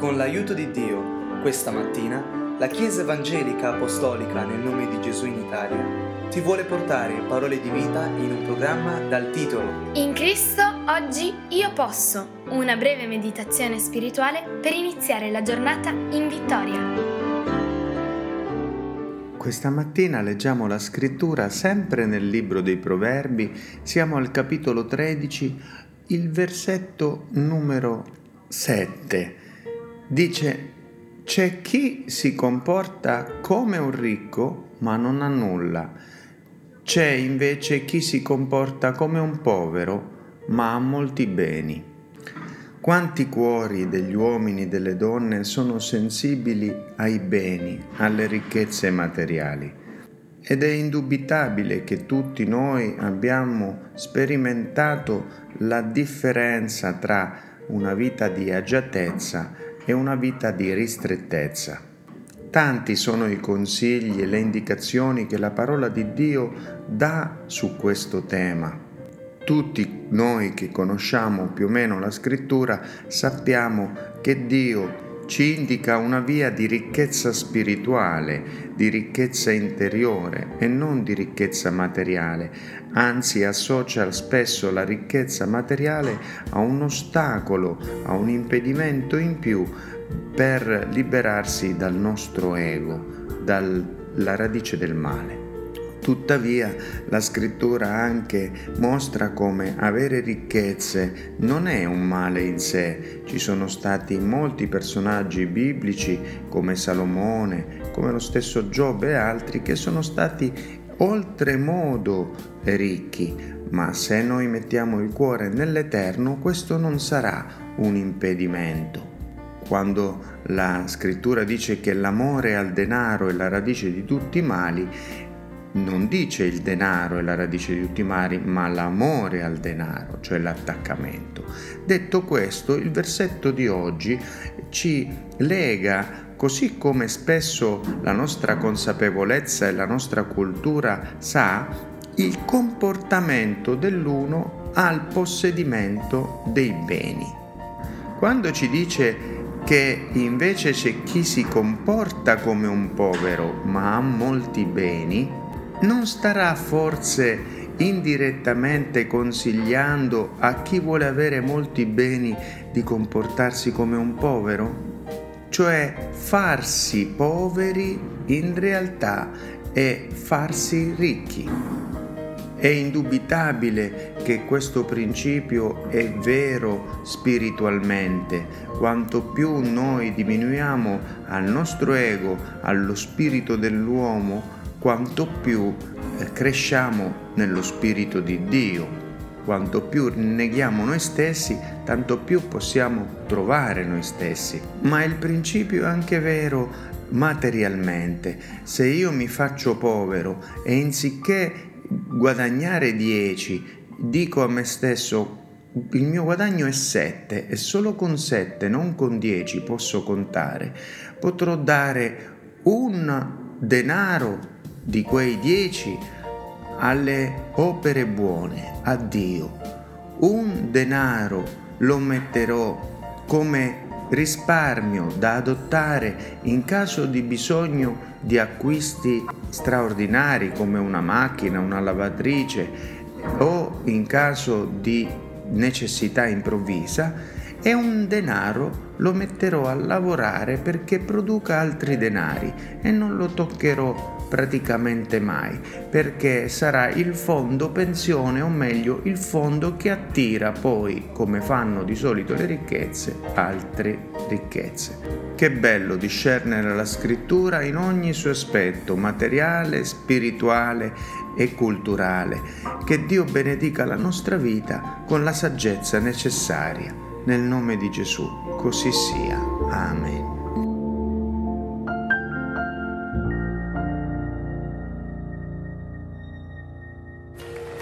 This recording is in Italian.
Con l'aiuto di Dio, questa mattina, la Chiesa Evangelica Apostolica nel nome di Gesù in Italia ti vuole portare parole di vita in un programma dal titolo In Cristo oggi io posso, una breve meditazione spirituale per iniziare la giornata in vittoria. Questa mattina leggiamo la scrittura sempre nel libro dei Proverbi, siamo al capitolo 13, il versetto numero 7. Dice, c'è chi si comporta come un ricco ma non ha nulla, c'è invece chi si comporta come un povero ma ha molti beni. Quanti cuori degli uomini e delle donne sono sensibili ai beni, alle ricchezze materiali? Ed è indubitabile che tutti noi abbiamo sperimentato la differenza tra una vita di agiatezza e una vita di ristrettezza. Tanti sono i consigli e le indicazioni che la parola di Dio dà su questo tema tutti noi che conosciamo più o meno la scrittura sappiamo che Dio ci indica una via di ricchezza spirituale, di ricchezza interiore e non di ricchezza materiale, anzi associa spesso la ricchezza materiale a un ostacolo, a un impedimento in più per liberarsi dal nostro ego, dalla radice del male. Tuttavia la scrittura anche mostra come avere ricchezze non è un male in sé. Ci sono stati molti personaggi biblici come Salomone, come lo stesso Giobbe e altri che sono stati oltremodo ricchi, ma se noi mettiamo il cuore nell'Eterno questo non sarà un impedimento. Quando la scrittura dice che l'amore al denaro è la radice di tutti i mali, non dice il denaro è la radice di tutti i mali, ma l'amore al denaro, cioè l'attaccamento. Detto questo, il versetto di oggi ci lega, così come spesso la nostra consapevolezza e la nostra cultura sa, il comportamento dell'uno al possedimento dei beni. Quando ci dice che invece c'è chi si comporta come un povero ma ha molti beni, non starà forse indirettamente consigliando a chi vuole avere molti beni di comportarsi come un povero? Cioè farsi poveri in realtà è farsi ricchi. È indubitabile che questo principio è vero spiritualmente. Quanto più noi diminuiamo al nostro ego, allo spirito dell'uomo, quanto più eh, cresciamo nello Spirito di Dio, quanto più neghiamo noi stessi, tanto più possiamo trovare noi stessi. Ma il principio è anche vero materialmente. Se io mi faccio povero e anziché guadagnare 10, dico a me stesso il mio guadagno è 7 e solo con 7, non con 10 posso contare, potrò dare un denaro di quei dieci alle opere buone, a Dio. Un denaro lo metterò come risparmio da adottare in caso di bisogno di acquisti straordinari come una macchina, una lavatrice o in caso di necessità improvvisa e un denaro lo metterò a lavorare perché produca altri denari e non lo toccherò praticamente mai, perché sarà il fondo pensione o meglio il fondo che attira poi, come fanno di solito le ricchezze, altre ricchezze. Che bello discernere la scrittura in ogni suo aspetto, materiale, spirituale e culturale. Che Dio benedica la nostra vita con la saggezza necessaria. Nel nome di Gesù, così sia. Amen.